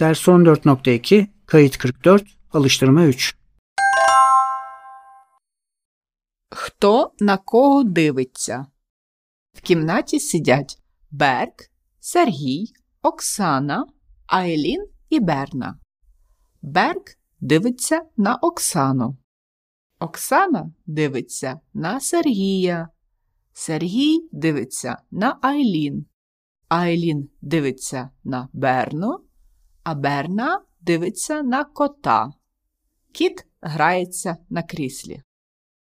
Ders 14.2, kayıt 44, alıştırma 3. Хто на кого дивиться? В кімнаті сидять Берг, Сергій, Оксана, Айлін і Берна. Берг дивиться на Оксану. Оксана дивиться на Сергія. Сергій дивиться на Айлін. Айлін дивиться на Берну, а Берна дивиться на кота. Кіт грається на кріслі.